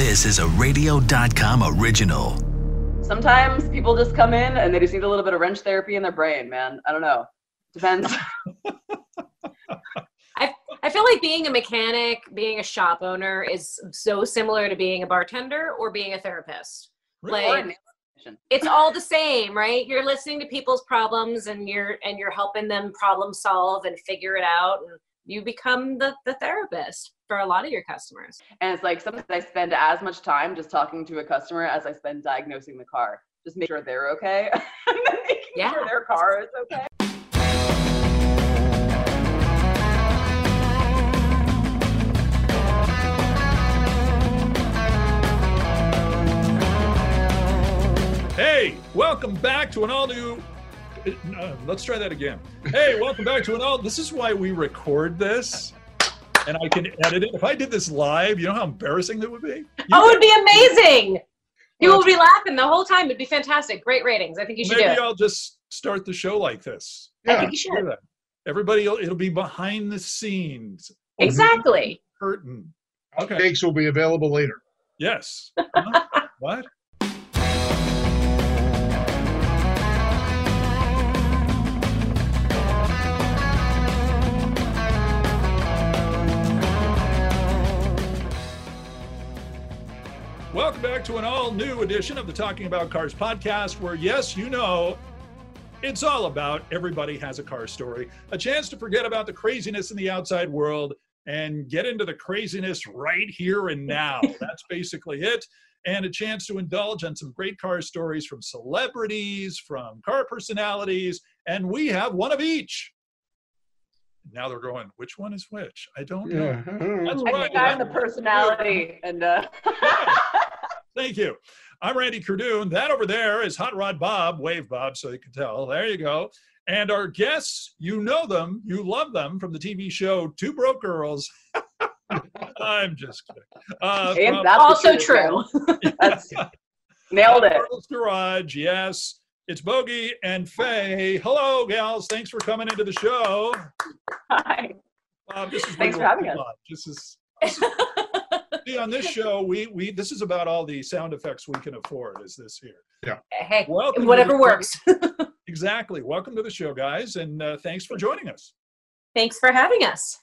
This is a radio.com original. Sometimes people just come in and they just need a little bit of wrench therapy in their brain, man. I don't know. Depends. I, I feel like being a mechanic, being a shop owner is so similar to being a bartender or being a therapist. Or Like it's all the same, right? You're listening to people's problems and you're and you're helping them problem solve and figure it out and you become the, the therapist for a lot of your customers. And it's like sometimes I spend as much time just talking to a customer as I spend diagnosing the car. Just make sure they're okay. and making Yeah. sure their car is okay. Hey, welcome back to an all new. Uh, let's try that again. Hey, welcome back to an all. This is why we record this, and I can edit it. If I did this live, you know how embarrassing that would be. You Oh, it would be amazing. You will be laughing the whole time. It'd be fantastic. Great ratings. I think you should maybe do it. I'll just start the show like this. I Yeah. think you should. Do that. Everybody, it'll be behind the scenes. open Exactly. Curtain. Okay. Takes will be available later. Yes. Huh? what? Welcome back to an all new edition of the Talking About Cars podcast, where, yes, you know, it's all about everybody has a car story, a chance to forget about the craziness in the outside world and get into the craziness right here and now. That's basically it. And a chance to indulge on some great car stories from celebrities, from car personalities, and we have one of each. Now they're going, which one is which? I don't know. Yeah. That's I right. think I'm the personality. And uh, Thank you. I'm Randy Cardoon. That over there is Hot Rod Bob, Wave Bob, so you can tell. There you go. And our guests, you know them, you love them from the TV show Two Broke Girls. I'm just kidding. Uh, and from that's Also true. man. That's nailed it. Girls Garage, yes. It's Bogi and Faye. Hello, gals. Thanks for coming into the show. Hi. Bob, this is Thanks for having we us. love. This is see, on this show. We we this is about all the sound effects we can afford. Is this here? Yeah. Hey, Welcome whatever the- works. Exactly. Welcome to the show, guys, and uh, thanks for joining us. Thanks for having us.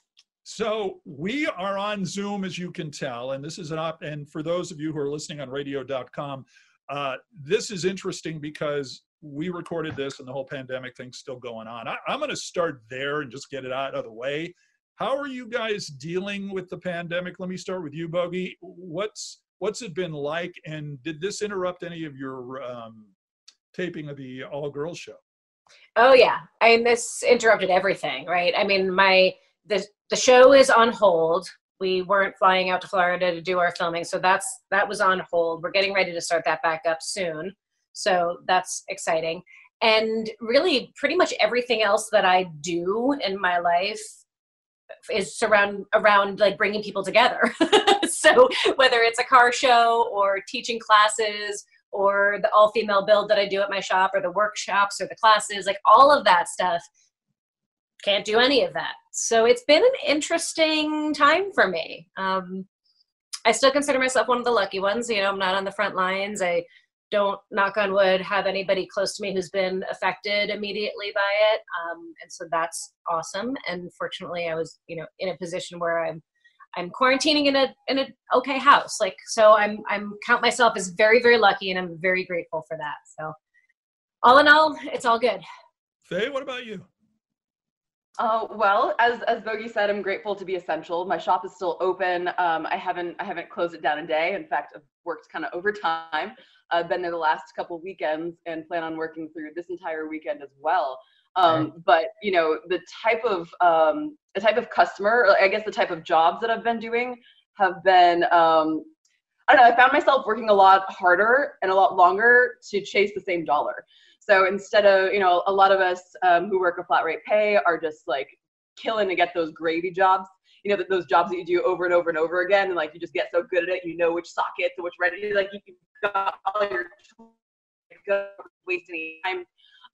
So we are on Zoom, as you can tell, and this is an op. And for those of you who are listening on Radio.com, uh, this is interesting because we recorded this, and the whole pandemic thing's still going on. I, I'm going to start there and just get it out of the way. How are you guys dealing with the pandemic? Let me start with you, Bogi. What's what's it been like, and did this interrupt any of your um, taping of the all girls show? Oh yeah, I mean this interrupted everything, right? I mean my the the show is on hold. We weren't flying out to Florida to do our filming, so that's that was on hold. We're getting ready to start that back up soon, so that's exciting. And really, pretty much everything else that I do in my life is surround around like bringing people together. so whether it's a car show or teaching classes or the all female build that I do at my shop or the workshops or the classes, like all of that stuff. Can't do any of that. So it's been an interesting time for me. Um, I still consider myself one of the lucky ones. You know, I'm not on the front lines. I don't, knock on wood, have anybody close to me who's been affected immediately by it. Um, and so that's awesome. And fortunately, I was, you know, in a position where I'm I'm quarantining in a in an okay house. Like so I'm I'm count myself as very, very lucky and I'm very grateful for that. So all in all, it's all good. Faye, what about you? Uh, well, as as Bogi said, I'm grateful to be essential. My shop is still open. Um, I haven't I haven't closed it down a day. In fact, I've worked kind of overtime. I've been there the last couple weekends and plan on working through this entire weekend as well. Um, But you know, the type of um, the type of customer, I guess the type of jobs that I've been doing have been. Um, I don't know. I found myself working a lot harder and a lot longer to chase the same dollar. So instead of, you know, a lot of us um, who work a flat rate pay are just like killing to get those gravy jobs. You know, that those jobs that you do over and over and over again, and like you just get so good at it, you know which sockets and which ready, like you got all your tools, waste any time.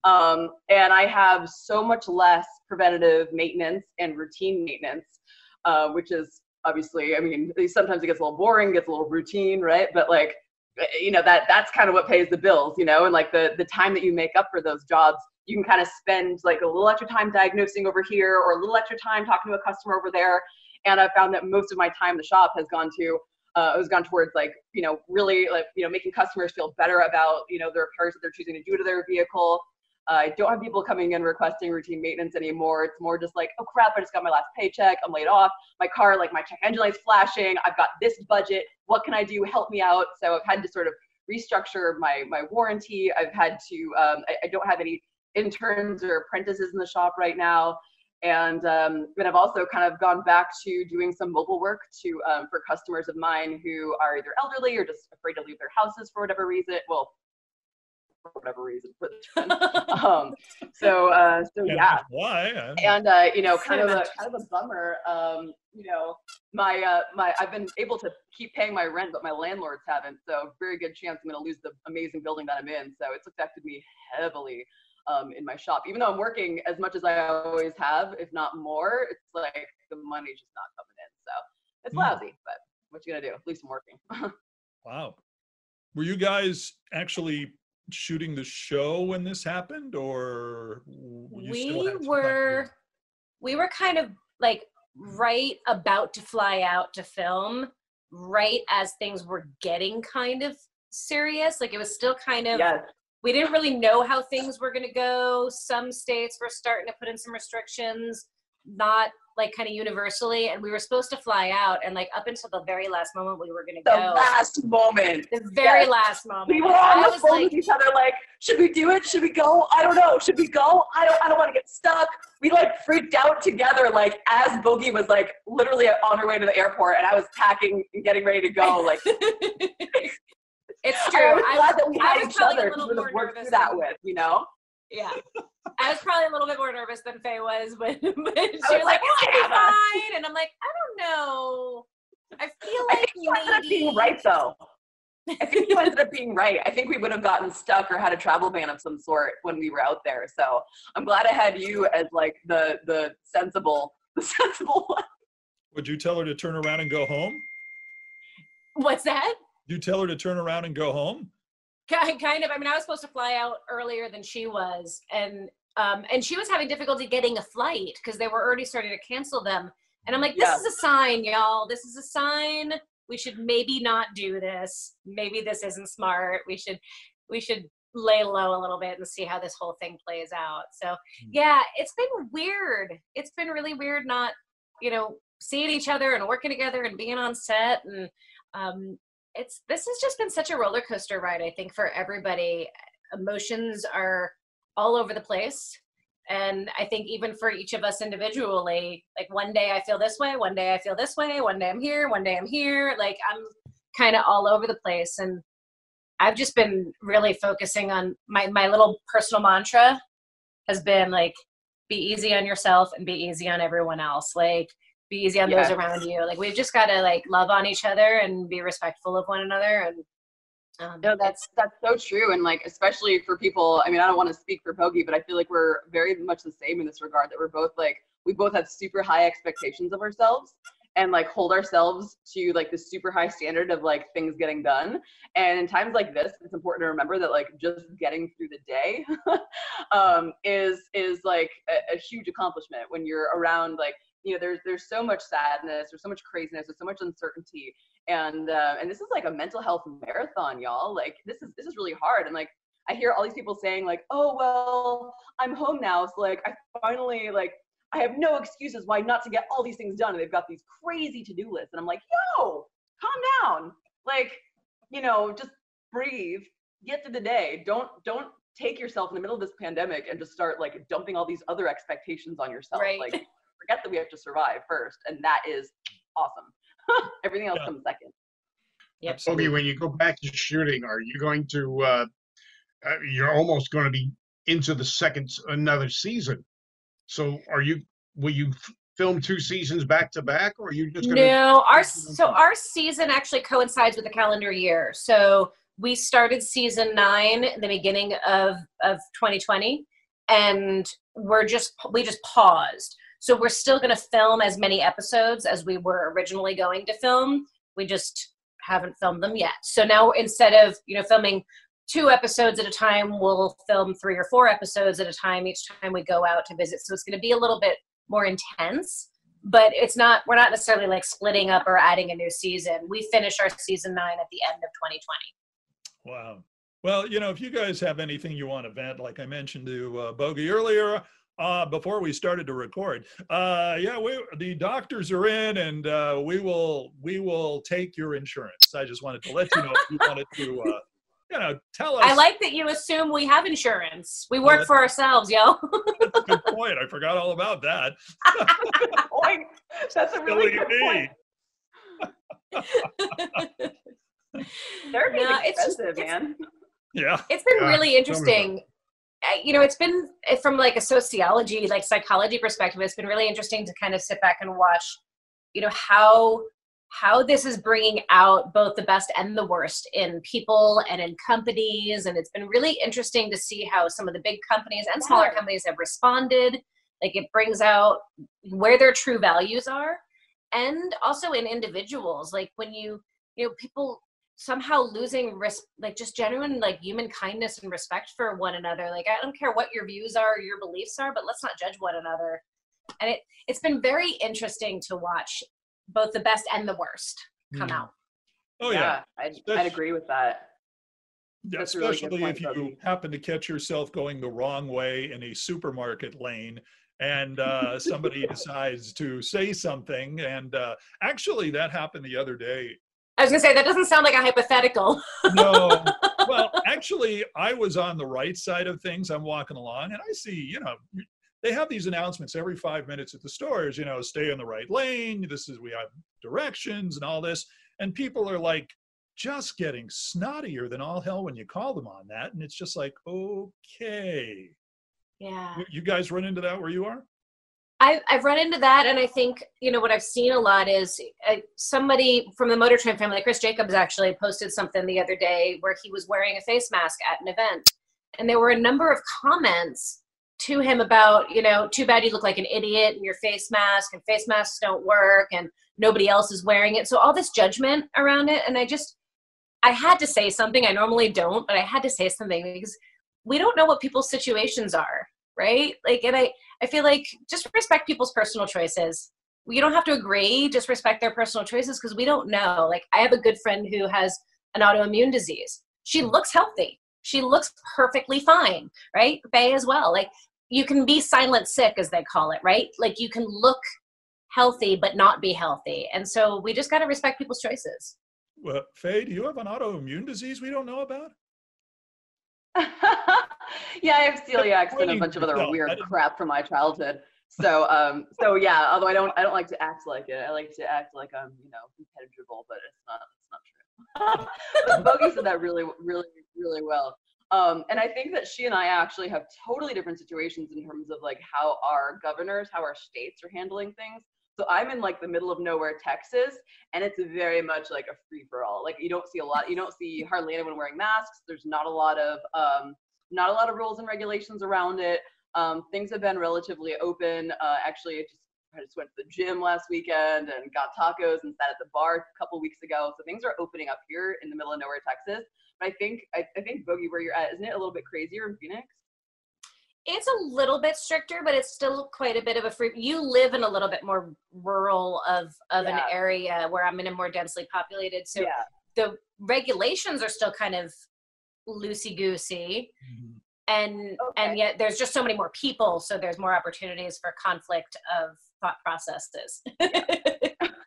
Um, and I have so much less preventative maintenance and routine maintenance, uh, which is obviously, I mean, sometimes it gets a little boring, gets a little routine, right? But like, eh, you know, that that's kind of what pays the bills, you know, and like the the time that you make up for those jobs, you can kind of spend like a little extra time diagnosing over here or a little extra time talking to a customer over there. And I found that most of my time in the shop has gone to uh, has gone towards like you know really like you know making customers feel better about you know the repairs that they're choosing to do to their vehicle uh, I don't have people coming in requesting routine maintenance anymore. It's more just like, oh crap, I just got my last paycheck. I'm laid off. My car, like my check engine light's flashing. I've got this budget. What can I do? Help me out. So I've had to sort of restructure my my warranty. I've had to. Um, I, I, don't have any interns or apprentices in the shop right now. And um, but I've also kind of gone back to doing some mobile work to um, for customers of mine who are either elderly or just afraid to leave their houses for whatever reason. Well, for whatever reason for the um, so uh, so yeah, yeah. why? And uh, you know, kind of a kind of a bummer. Um, you know, my uh, my I've been able to keep paying my rent, but my landlords haven't. So very good chance I'm going to lose the amazing building that I'm in. So it's affected me heavily. Um, in my shop, even though I'm working as much as I always have, if not more, it's like the money's just not coming in. So it's mm. lousy, but what you gonna do? At least I'm working. wow. Were you guys actually shooting the show when this happened or we were we were kind of like right about to fly out to film right as things were getting kind of serious like it was still kind of yes. We didn't really know how things were going to go. Some states were starting to put in some restrictions not like kind of universally and we were supposed to fly out and like up until the very last moment we were going to go. the last moment. The very yes. last moment. We were on the phone like, with each other like should we do it? Should we go? I don't know. Should we go? I don't i don't want to get stuck. We like freaked out together like as Bogi was like literally on her way to the airport and i was packing and getting ready to go like it's true i was glad that we had each other to sort of work through that with you know yeah. I was probably a little bit more nervous than Faye was, but, but she was, was like, "It'll be fine," and I'm like, "I don't know. I feel like I think you maybe... ended up being right though. I think you ended up being right. I think we would have gotten stuck or had a travel ban of some sort when we were out there. So I'm glad I had you as like the the sensible the sensible one. Would you tell her to turn around and go home? What's that? You tell her to turn around and go home? kind of. I mean i was supposed to fly out earlier than she was and um and she was having difficulty getting a flight because they were already starting to cancel them. And i'm like this is a sign y'all. This is a sign. We should maybe not do this. Maybe this isn't smart. We should we should lay low a little bit and see how this whole thing plays out. So hmm. yeah it's been weird. It's been really weird not you know seeing each other and working together and being on set and um, it's this has just been such a roller coaster ride i think for everybody. Emotions are all over the place. And i think even for each of us individually like one day i feel this way one day i feel this way one day i'm here one day i'm here like i'm kind of all over the place. And i've just been really focusing on my my little personal mantra has been like be easy on yourself and be easy on everyone else. Like be easy on yes. those around you. Like we've just got to like love on each other and be respectful of one another. And um, no, that's that's so true. And like especially for people, I mean, I don't want to speak for Bogi, but I feel like we're very much the same in this regard. That we're both like we both have super high expectations of ourselves and like hold ourselves to like the super high standard of like things getting done and in times like this it's important to remember that like just getting through the day um is is like a, a, huge accomplishment when you're around like you know there's there's so much sadness there's so much craziness there's so much uncertainty and uh, and this is like a mental health marathon y'all. Like this is this is really hard and like i hear all these people saying like oh well i'm home now so like i finally like i have no excuses why not to get all these things done and they've got these crazy to-do lists and i'm like yo calm down. Like you know just breathe get through the day. Don't don't take yourself in the middle of this pandemic and just start like dumping all these other expectations on yourself. Right. like forget that we have to survive first, and that is awesome. Everything else yeah. comes second. Yep. Okay, when you go back to shooting, are you going to? Uh, uh, you're almost going to be into the second another season. So, are you? Will you film two seasons back to back, or are you just? Gonna no, our so our season actually coincides with the calendar year. So we started season nine in the beginning of of 2020, and we're just we just paused. So we're still going to film as many episodes as we were originally going to film. We just haven't filmed them yet. So now instead of, you know, filming two episodes at a time, we'll film three or four episodes at a time each time we go out to visit. So it's going to be a little bit more intense, but it's not, we're not necessarily like splitting up or adding a new season. We finish our season nine at the end of 2020. Wow. Well, you know, if you guys have anything you want to vent, like I mentioned to uh, Bogi earlier, uh, before we started to record, uh, yeah, we the doctors are in, and uh, we will we will take your insurance. I just wanted to let you know if you wanted to, uh, you know, tell us. I like that you assume we have insurance. We work Well, for ourselves, yo. That's a good point. I forgot all about that. Point. That's a really Silly good me. point. Therapy No, is it's expensive, it's- man. Yeah. it's been Yeah, really interesting you know it's been uh, from like a sociology like psychology perspective it's been really interesting to kind of sit back and watch you know how how this is bringing out both the best and the worst in people and in companies and it's been really interesting to see how some of the big companies and smaller Yeah. companies have responded like it brings out where their true values are and also in individuals like when you you know people somehow losing risk like just genuine like human kindness and respect for one another like i don't care what your views are or your beliefs are but let's not judge one another and it it's been very interesting to watch both the best and the worst come Mhm. out Oh yeah. I'd, I'd agree with that. Yeah, That's a really especially if you Bobby. happen to catch yourself going the wrong way in a supermarket lane and uh, somebody decides to say something and uh, actually that happened the other day i was gonna say that doesn't sound like a hypothetical. No. Well actually i was on the right side of things. I'm walking along and i see you know they have these announcements every five minutes at the stores you know stay in the right lane this is we have directions and all this. And people are like just getting snottier than all hell when you call them on that. And it's just like okay. Yeah. You- you guys run into that where you are I, I've run into that, and I think you know what I've seen a lot is uh, somebody from the Motor Trend family, Chris Jacobs, actually posted something the other day where he was wearing a face mask at an event, and there were a number of comments to him about you know too bad you look like an idiot in your face mask, and face masks don't work, and nobody else is wearing it. So all this judgment around it, and I just I had to say something. I normally don't, but I had to say something because we don't know what people's situations are, right? Like, and I I feel like just respect people's personal choices. You don't have to agree, just respect their personal choices because we don't know. Like, I have a good friend who has an autoimmune disease. She looks healthy. She looks perfectly fine, right? Faye as well. Like, you can be silent sick, as they call it, right? Like, you can look healthy but not be healthy. And so we just got to respect people's choices. well faye do you have an autoimmune disease we don't know about yeah, I have celiac and a bunch of other. I weird crap from my childhood. So, um, so yeah. Although I don't, I don't like to act like it. I like to act like I'm, you know, impenetrable, but it's not. It's not true. but Bogi said that really, really, really well. Um, and I think that she and I actually have totally different situations in terms of like how our governors, how our states are handling things. So I'm in like the middle of nowhere, Texas, and it's very much like a free for all. Like you don't see a lot, you don't see hardly anyone wearing masks. There's not a lot of um, not a lot of rules and regulations around it. Um, things have been relatively open. Uh, actually, I just I just went to the gym last weekend and got tacos and sat at the bar a couple weeks ago. So things are opening up here in the middle of nowhere, Texas. But I think I, I think Bogi, where you're at, isn't it a little bit crazier in Phoenix? It's a little bit stricter, but it's still quite a bit of a free. You live in a little bit more rural of of an area where I'm in a more densely populated. So yeah. the regulations are still kind of loosey goosey, mm-hmm. and and Okay. yet there's just so many more people, so there's more opportunities for conflict of thought processes.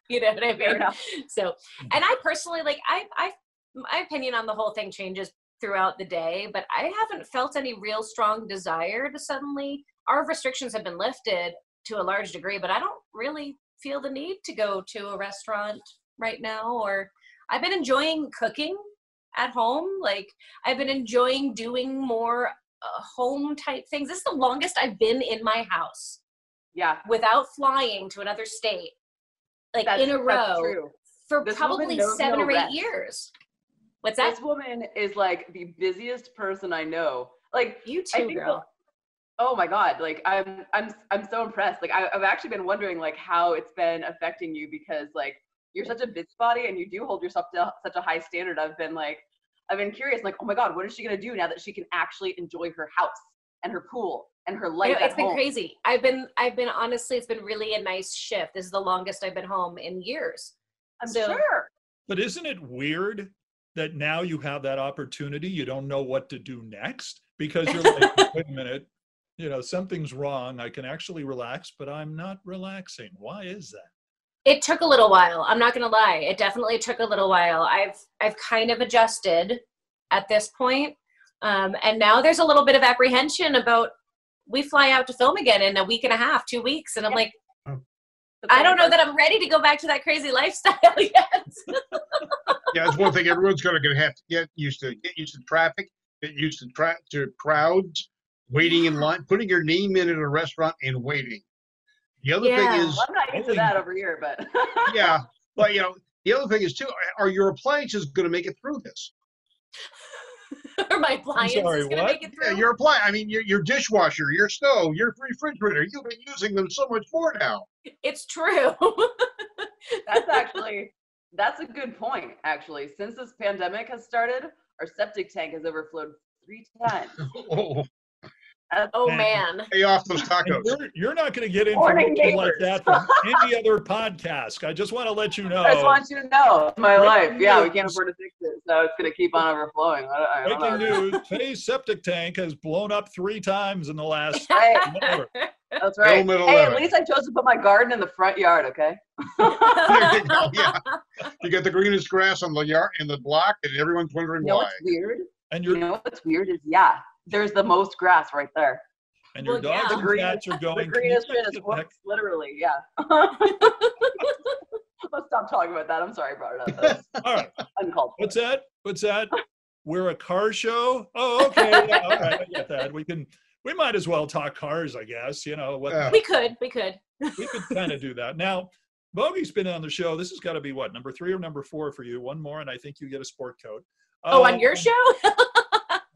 you know what I mean? So, hmm. and I personally like I I my opinion on the whole thing changes throughout the day, but I haven't felt any real strong desire to suddenly. Our restrictions have been lifted to a large degree, but I don't really feel the need to go to a restaurant right now. Or I've been enjoying cooking at home. Like I've been enjoying doing more uh, home type things. This is the longest I've been in my house Yeah. without flying to another state, like That's, in a row true. for This probably seven no or eight rest. years. What's that? This woman is like the busiest person I know. Like You I too, think girl. Oh my God! Like I'm, I'm, I'm so impressed. Like I, I've actually been wondering like how it's been affecting you because like you're such a busybody and you do hold yourself to such a high standard. I've been like, I've been curious, like, oh my God, what is she gonna do now that she can actually enjoy her house and her pool and her life? You know, it's at been home? crazy. I've been, I've been honestly, it's been really a nice shift. This is the longest I've been home in years. I'm so- sure. But isn't it weird that now you have that opportunity? You don't know what to do next because you're like, wait a minute, you know, something's wrong. I can actually relax, but I'm not relaxing. Why is that? It took a little while. I'm not gonna lie. It definitely took a little while. I've, I've kind of adjusted at this point. Um, and now there's a little bit of apprehension about we fly out to film again in a week and a half, two weeks, and I'm Yeah. like, That's I don't know that I'm ready to go back to that crazy lifestyle yet. Yeah, that's one thing everyone's gonna, gonna have to get used to. Get used to traffic, get used to tra- to crowds, waiting in line, putting your name in at a restaurant and waiting. The other Yeah. thing is, Well, I'm not used to that over here, but yeah, but you know, the other thing is too, are your appliances gonna make it through this? are my appliances gonna make it through? Yeah, your appliance, I mean, your, your dishwasher, your stove, your refrigerator, you've been using them so much more now. It's true. that's actually that's a good point. Actually, since this pandemic has started, our septic tank has overflowed three times. Oh, That's- oh man. pay off those tacos. you're, you're not going to get Morning, information like that from any other podcast. I just want to let you know. I just want you to know my Breaking life. Yeah, we can't afford to fix it, so it's gonna keep on overflowing. I don't, I don't Breaking know. news: Faye's septic tank has blown up three times in the last. That's right. middle Hey, at least I chose to put my garden in the front yard. Okay. There you go, yeah. You got the greenest grass on the yard, in the block, and everyone's wondering You know why. what's weird? And You your know what's weird is yeah, the's the most grass right there. and your Well, yeah. dogs The and green- cats are going. The greenest shit is get back whoops, literally, yeah. Let's stop talking about that. I'm sorry I brought it up. All right. uncalled for. What's that? What's that? We're a car show. Oh, okay. Yeah, all right. I get that. We can. We might as well talk cars, I guess. You know what? Yeah. we could, we could. We could kind of do that. Now, Bogi's been on the show. This has got to be what number three or number four for you. One more, and I think you get a sport coat. Oh, on your Um, show?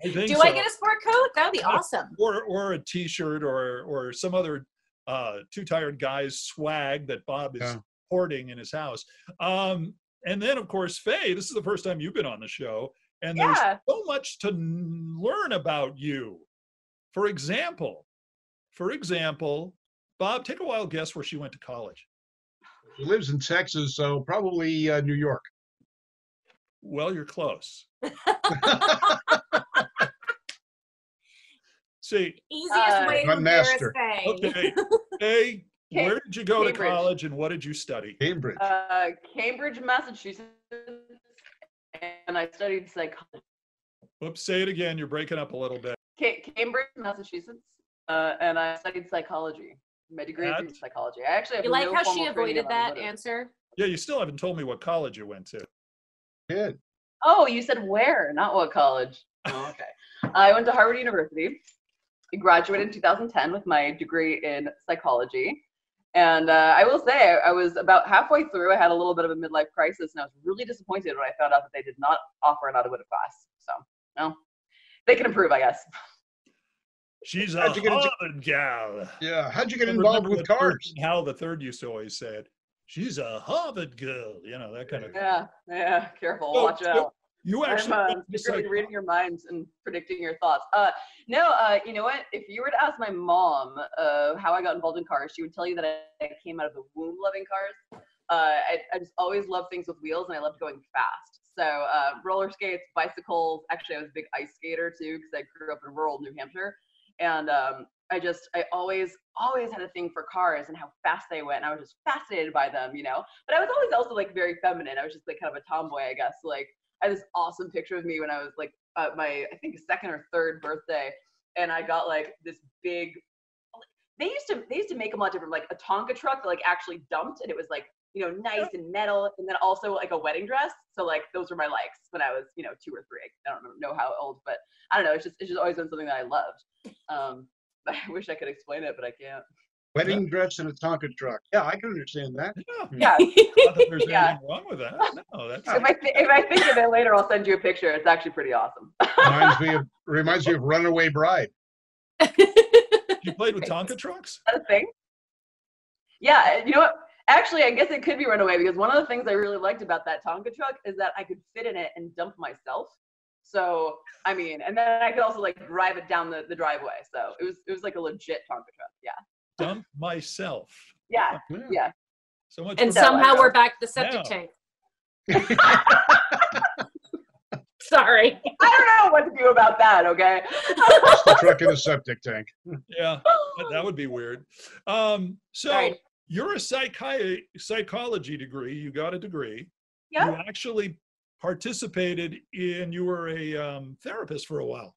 I think Do so. I get a sport coat? That would be Yeah. awesome. or or a T-shirt or or some other uh, two tired guys swag that Bob is Yeah. hoarding in his house. Um, and then of course Faye, this is the first time you've been on the show, and there's so much to n- learn about you. For example, for example, Bob, take a wild guess where she went to college. She lives in Texas, so probably uh, New York. Well, you're close. See, Easiest Uh, way to Run embarrass master. Okay, Faye, Cam- where did you go to college and what did you study? Cambridge. Uh, Cambridge, Massachusetts, and I studied psychology. Oops, say it again. You're breaking up a little bit. Ca- Cambridge, Massachusetts, uh, and I studied psychology. My degree is in psychology. I actually have You like no how she avoided that answer? Yeah, you still haven't told me what college you went to. Kid. Oh, you said where, not what college. Oh, okay. I went to Harvard University. I graduated in 2010 with my degree in psychology. And uh, I will say, I was about halfway through. I had a little bit of a midlife crisis, and I was really disappointed when I found out that they did not offer an automotive class. So, no, they can improve, I guess. She's a How'd you get into- Harvard gal. Yeah. How'd you get involved with what cars? Thurston Howell the third used to always said, "She's a Harvard girl." You know that kind of. Yeah, yeah, careful, So- watch so out. You I'm actually uh, secretly psych- reading your minds and predicting your thoughts. Uh, no, uh, you know what? If you were to ask my mom uh, how I got involved in cars, she would tell you that I, I came out of the womb loving cars. Uh, I, I just always loved things with wheels, and I loved going fast. So uh, roller skates, bicycles. Actually, I was a big ice skater too because I grew up in rural New Hampshire, and um, I just I always always had a thing for cars and how fast they went. And I was just fascinated by them, you know. But I was always also like very feminine. I was just like kind of a tomboy, I guess. Like I had this awesome picture of me when I was like uh, my I think second or third birthday, and I got like this big. They used to they used to make them a lot different, like a Tonka truck that like actually dumped, and it was like you know nice and metal, and then also like a wedding dress. So like those were my likes when I was you know two or three. I don't know how old, but I don't know. It's just it's just always been something that I loved. Um, I wish I could explain it, but I can't. Wedding dress and a Tonka truck. Yeah, I can understand that. Yeah, hmm. Yeah. not that there's Yeah. anything wrong with that. No, that's if I th- if I think of it later, I'll send you a picture. It's actually pretty awesome. Reminds me of reminds me of Runaway Bride. You played with Tonka trucks? That a thing? Yeah, you know what? Actually, I guess it could be Runaway because one of the things I really liked about that Tonka truck is that I could fit in it and dump myself. So I mean, and then I could also like drive it down the, the driveway. So it was it was like a legit Tonka truck. Yeah. Dump myself. Yeah. Yeah. So much And somehow we're back to the septic Yeah. tank. Sorry. I don't know what to do about that. Okay. It's the truck in a septic tank. yeah, that- that would be weird. Um, so Sorry. you're a psychi- psychology degree. You got a degree. Yeah. You actually participated in. You were a um, therapist for a while.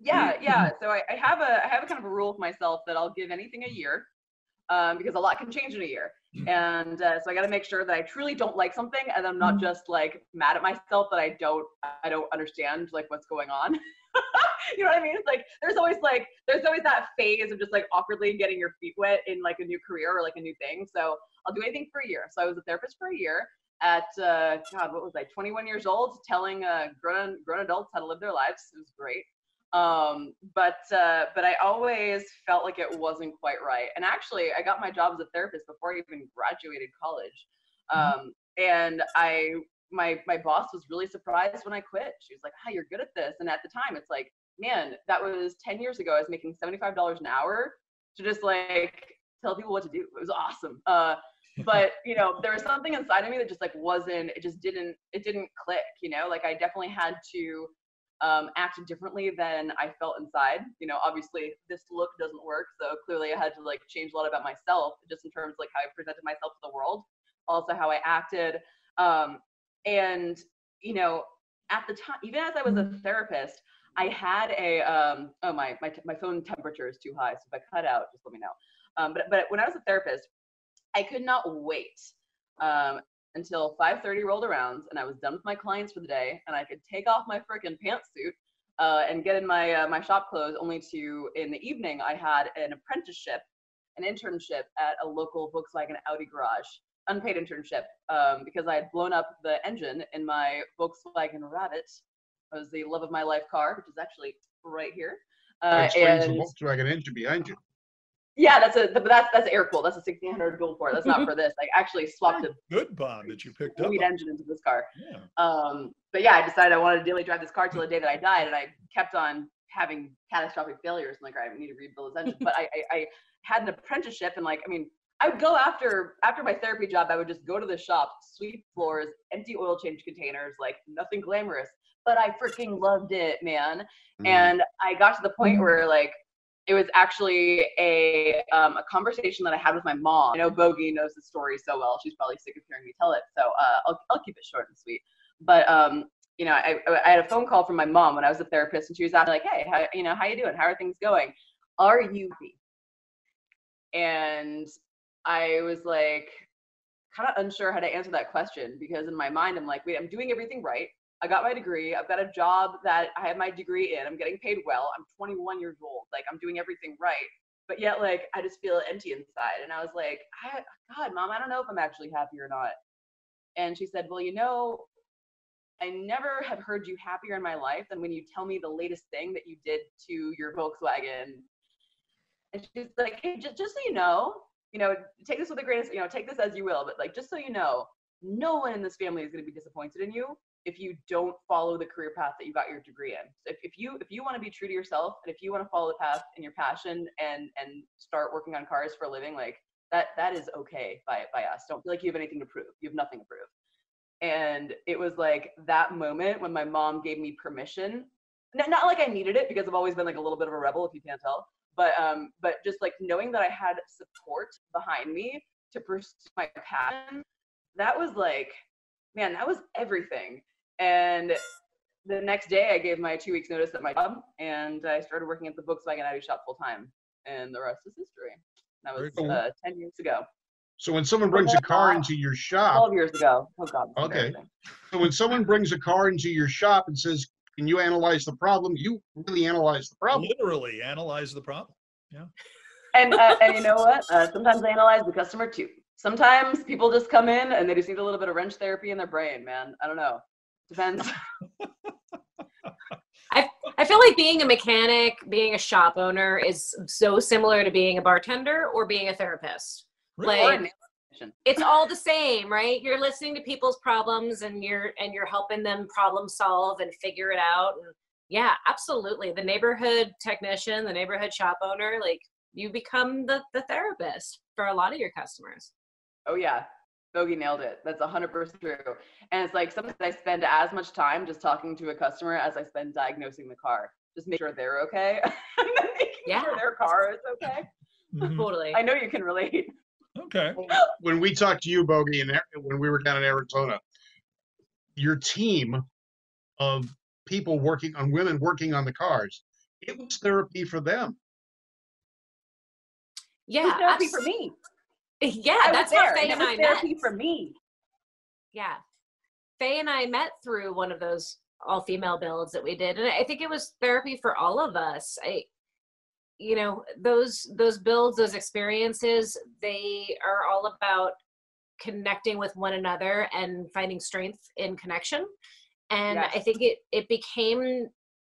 Yeah, yeah. So I, I have a I have a kind of a rule with myself that I'll give anything a year, um, because a lot can change in a year, and uh, so I got to make sure that I truly don't like something, and I'm not just like mad at myself that I don't I don't understand like what's going on. you know what I mean? It's like there's always like there's always that phase of just like awkwardly getting your feet wet in like a new career or like a new thing. So I'll do anything for a year. So I was a therapist for a year at uh, God, what was I? 21 years old, telling uh, grown grown adults how to live their lives. It was great um but uh but i always felt like it wasn't quite right. And actually i got my job as a therapist before i even graduated college. Um and i my my boss was really surprised when i quit. She was like ah you're good at this. And at the time it's like man that was 10 years ago. I was making $75 an hour to just like tell people what to do. It was awesome. Uh but you know there was something inside of me that just like wasn't it just didn't it didn't click you know? Like i definitely had to um, acted differently than I felt inside. You know, obviously this look doesn't work, so clearly I had to like change a lot about myself, just in terms of, like how I presented myself to the world, also how I acted, um, and you know, at the time, even as I was a therapist, I had a um, oh my my my phone temperature is too high, so if I cut out, just let me know. Um, but but when I was a therapist, I could not wait um, until 5:30 rolled around and I was done with my clients for the day and I could take off my frickin' pantsuit uh, and get in my uh, my shop clothes. Only to in the evening I had an apprenticeship, an internship at a local Volkswagen Audi garage, unpaid internship um, because I had blown up the engine in my Volkswagen Rabbit. It was the love of my life car, which is actually right here. Uh, Explains and the Volkswagen engine behind you. Yeah, that's a that's that's air cool. That's a 1600 dual port That's not for this. I actually swapped a Good bond that you picked up. engine into this car. Yeah. Um, but yeah, I decided I wanted to daily drive this car till the day that I died, and I kept on having catastrophic failures. And like, I need to rebuild this engine. but I, I, I had an apprenticeship, and like, I mean, I would go after after my therapy job. I would just go to the shop, sweep floors, empty oil change containers, like nothing glamorous. But I freaking loved it, man. Mm. And I got to the point where like it was actually a um, a conversation that I had with my mom. I know Bogi knows the story so well; she's probably sick of hearing me tell it. So uh, I'll I'll keep it short and sweet. But um, you know, I I had a phone call from my mom when I was a therapist, and she was asking like, "Hey, how, you know, how you doing? How are things going? Are you happy?" And I was like, kind of unsure how to answer that question because in my mind, I'm like, wait, I'm doing everything right. I got my degree. I've got a job that I have my degree in. I'm getting paid well. I'm 21 years old. Like I'm doing everything right. But yet, like I just feel empty inside. And I was like, I, God, mom, I don't know if I'm actually happy or not. And she said, Well, you know, I never have heard you happier in my life than when you tell me the latest thing that you did to your Volkswagen. And she's like, Hey, just just so you know, you know, take this with the greatest, you know, take this as you will, but like just so you know, no one in this family is going to be disappointed in you if you don't follow the career path that you got your degree in. So if, if you if you want to be true to yourself and if you want to follow the path and your passion and and start working on cars for a living, like that that is okay by by us. Don't feel like you have anything to prove. You have nothing to prove. And it was like that moment when my mom gave me permission. Not, not like I needed it because I've always been like a little bit of a rebel, if you can't tell. But um, but just like knowing that I had support behind me to pursue my passion, that was like, man, that was everything. And the next day, I gave my two weeks notice at my job, and I started working at the Volkswagen Audi shop full time. And the rest is history. That was cool. uh, ten years ago, So when someone brings a car into your shop, twelve years ago. Oh God. Okay. so when someone brings a car into your shop and says, "Can you analyze the problem?" You really analyze the problem. Literally analyze the problem. Yeah. And uh, and you know what? Uh, sometimes I analyze the customer too. Sometimes people just come in and they just need a little bit of wrench therapy in their brain, man. I don't know. Depends. I I feel like being a mechanic, being a shop owner is so similar to being a bartender or being a therapist. Really? Like it's all the same, right? You're listening to people's problems and you're and you're helping them problem solve and figure it out. And yeah, absolutely. The neighborhood technician, the neighborhood shop owner, like you become the, the therapist for a lot of your customers. Oh yeah, Bogi nailed it. That's 100% true. And it's like sometimes I spend as much time just talking to a customer as I spend diagnosing the car. Just make sure they're okay, making Yeah. sure their car is okay. Mhm. Totally. I know you can relate. Okay. When we talked to you, Bogi, and when we were down in Arizona, your team of people working on women working on the cars, it was therapy for them. It was yeah. therapy abs- for me. Yeah, I that's how Faye and it and was I met. therapy for me. yeah faye and i met through one of those all female builds that we did and i think it was therapy for all of us i you know those those builds those experiences they are all about connecting with one another and finding strength in connection and Yes. i think it it became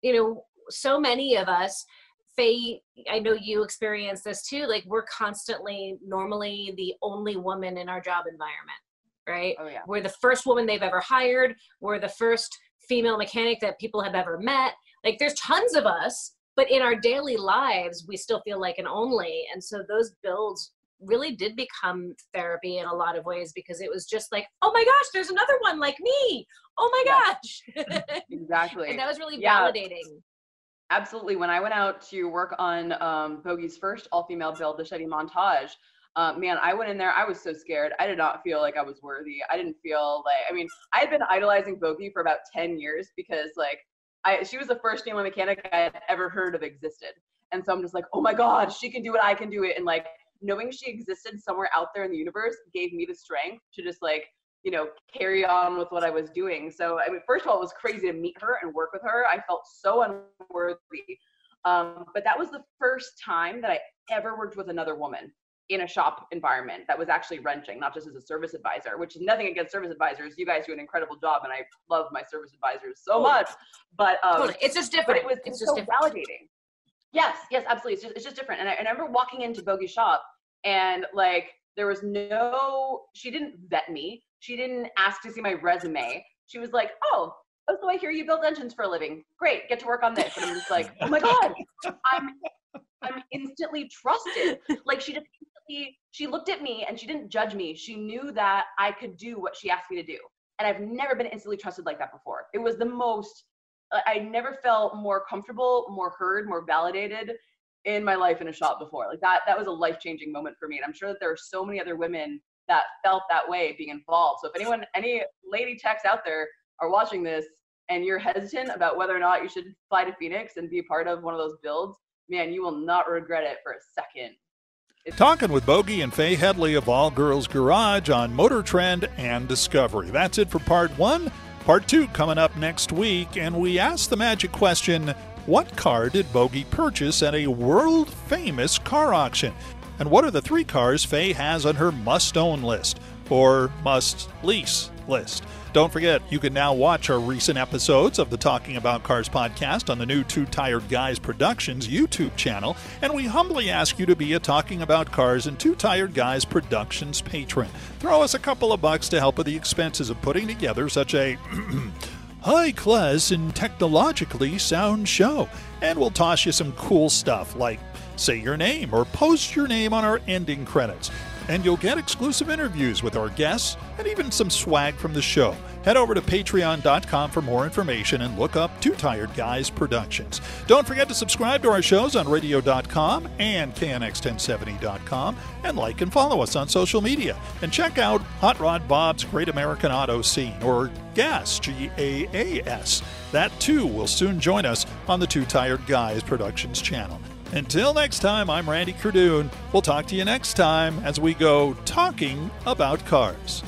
you know so many of us Faye, I know you experience this too. Like we're constantly, normally, the only woman in our job environment, right? Oh yeah. We're the first woman they've ever hired. We're the first female mechanic that people have ever met. Like there's tons of us, but in our daily lives, we still feel like an only. And so those builds really did become therapy in a lot of ways because it was just like, oh my gosh, there's another one like me. Oh my gosh. Exactly. and that was really Yeah. validating. Absolutely. When I went out to work on um, Bogi's first all-female build, the Chevy Montage, uh, man, I went in there. I was so scared. I did not feel like I was worthy. I didn't feel like. I mean, I had been idolizing Bogi for about ten years because, like, I she was the first female mechanic I had ever heard of existed, and so I'm just like, oh my god, she can do it. I can do it. And like knowing she existed somewhere out there in the universe gave me the strength to just like you know carry on with what I was doing. So I mean, first of all, it was crazy to meet her and work with her. I felt so unworthy. Um, but that was the first time that I ever worked with another woman in a shop environment that was actually wrenching, not just as a service advisor, which is nothing against service advisors. You guys do an incredible job, and I love my service advisors so much. But um, Totally. It's just but different. it was, it's it's just so different. validating. Yes, yes, absolutely. It's just it's just different. And I, and I remember walking into Bogi shop and like there was no she didn't vet me. She didn't ask to see my resume. She was like, Oh, oh, so I hear you build engines for a living. Great, get to work on this. And I'm just like, oh my God, I'm I'm instantly trusted. Like she just instantly she looked at me and she didn't judge me. She knew that I could do what she asked me to do. And I've never been instantly trusted like that before. It was the most I never felt more comfortable, more heard, more validated in my life in a shop before. Like that, that was a life changing moment for me. And I'm sure that there are so many other women that felt that way being involved. So if anyone, any lady techs out there are watching this and you're hesitant about whether or not you should fly to Phoenix and be part of one of those builds, man, you will not regret it for a second. Talking with Bogi and Faye Hadley of All Girls Garage on Motor Trend and Discovery. That's it for part one. Part two coming up next week, and we ask the magic question What car did Bogi purchase at a world famous car auction? And what are the three cars Faye has on her must own list or must lease list? Don't forget, you can now watch our recent episodes of the Talking About Cars podcast on the new Two Tired Guys Productions YouTube channel, and we humbly ask you to be a Talking About Cars and Two Tired Guys Productions patron. Throw us a couple of bucks to help with the expenses of putting together such a high class and technologically sound show, and we'll toss you some cool stuff like say your name or post your name on our ending credits. And you'll get exclusive interviews with our guests and even some swag from the show. Head over to patreon.com for more information and look up Two Tired Guys Productions. Don't forget to subscribe to our shows on radio.com and knx1070.com and like and follow us on social media. And check out Hot Rod Bob's Great American Auto Scene or GAS, G A A S. That too will soon join us on the Two Tired Guys Productions channel. Until next time, I'm Randy Cardoon. We'll talk to you next time as we go talking about cars.